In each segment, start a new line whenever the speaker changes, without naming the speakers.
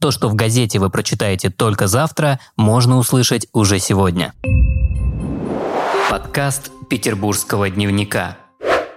То, что в газете вы прочитаете только завтра, можно услышать уже сегодня. Подкаст Петербургского дневника.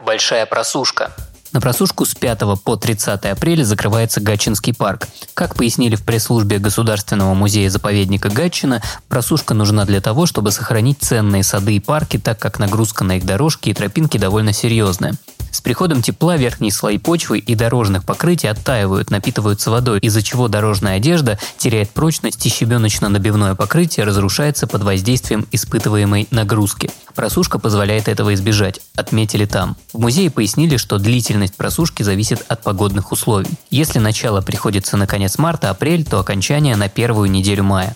Большая просушка. На просушку с 5 по 30 апреля закрывается Гатчинский парк. Как пояснили в пресс-службе Государственного музея-заповедника Гатчина, просушка нужна для того, чтобы сохранить ценные сады и парки, так как нагрузка на их дорожки и тропинки довольно серьезная. С приходом тепла верхние слои почвы и дорожных покрытий оттаивают, напитываются водой, из-за чего дорожная одежда теряет прочность и щебеночно-набивное покрытие разрушается под воздействием испытываемой нагрузки. Просушка позволяет этого избежать, отметили там. В музее пояснили, что длительность просушки зависит от погодных условий. Если начало приходится на конец марта-апрель, то окончание на первую неделю мая.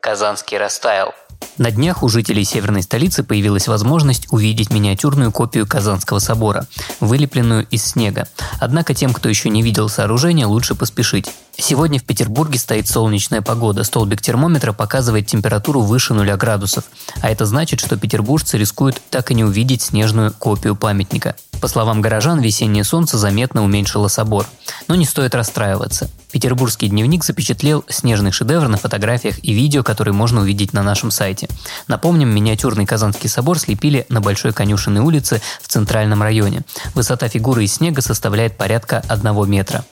Казанский растаял. На днях у жителей северной столицы появилась возможность увидеть миниатюрную копию Казанского собора, вылепленную из снега. Однако тем, кто еще не видел сооружение, лучше поспешить. Сегодня в Петербурге стоит солнечная погода. Столбик термометра показывает температуру выше 0 градусов. А это значит, что петербуржцы рискуют так и не увидеть снежную копию памятника. По словам горожан, весеннее солнце заметно уменьшило собор. Но не стоит расстраиваться. Петербургский дневник запечатлел снежный шедевр на фотографиях и видео, которые можно увидеть на нашем сайте. Напомним, миниатюрный Казанский собор слепили на Большой Конюшенной улице в центральном районе. Высота фигуры из снега составляет порядка 1 метра.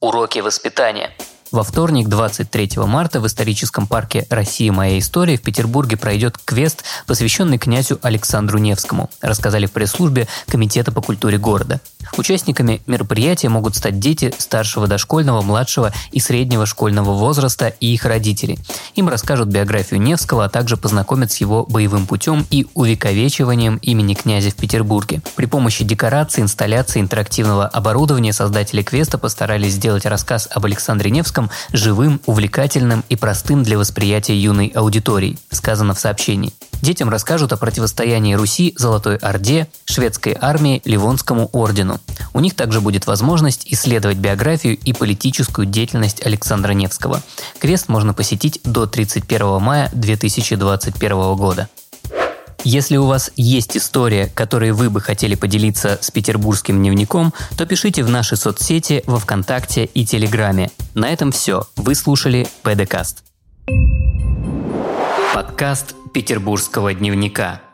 Уроки воспитания. Во вторник, 23 марта, в историческом парке «Россия. Моя история» в Петербурге пройдет квест, посвященный князю Александру Невскому, рассказали в пресс-службе Комитета по культуре города. Участниками мероприятия могут стать дети старшего дошкольного, младшего и среднего школьного возраста и их родители. Им расскажут биографию Невского, а также познакомят с его боевым путем и увековечиванием имени князя в Петербурге. При помощи декораций, инсталляций, интерактивного оборудования создатели квеста постарались сделать рассказ об Александре Невском живым, увлекательным и простым для восприятия юной аудитории, сказано в сообщении. Детям расскажут о противостоянии Руси Золотой Орде, шведской армии Ливонскому ордену. У них также будет возможность исследовать биографию и политическую деятельность Александра Невского. Квест можно посетить до 31 мая 2021 года. Если у вас есть история, которой вы бы хотели поделиться с петербургским дневником, то пишите в наши соцсети во Вконтакте и Телеграме. На этом все. Вы слушали ПДКаст. Подкаст петербургского дневника –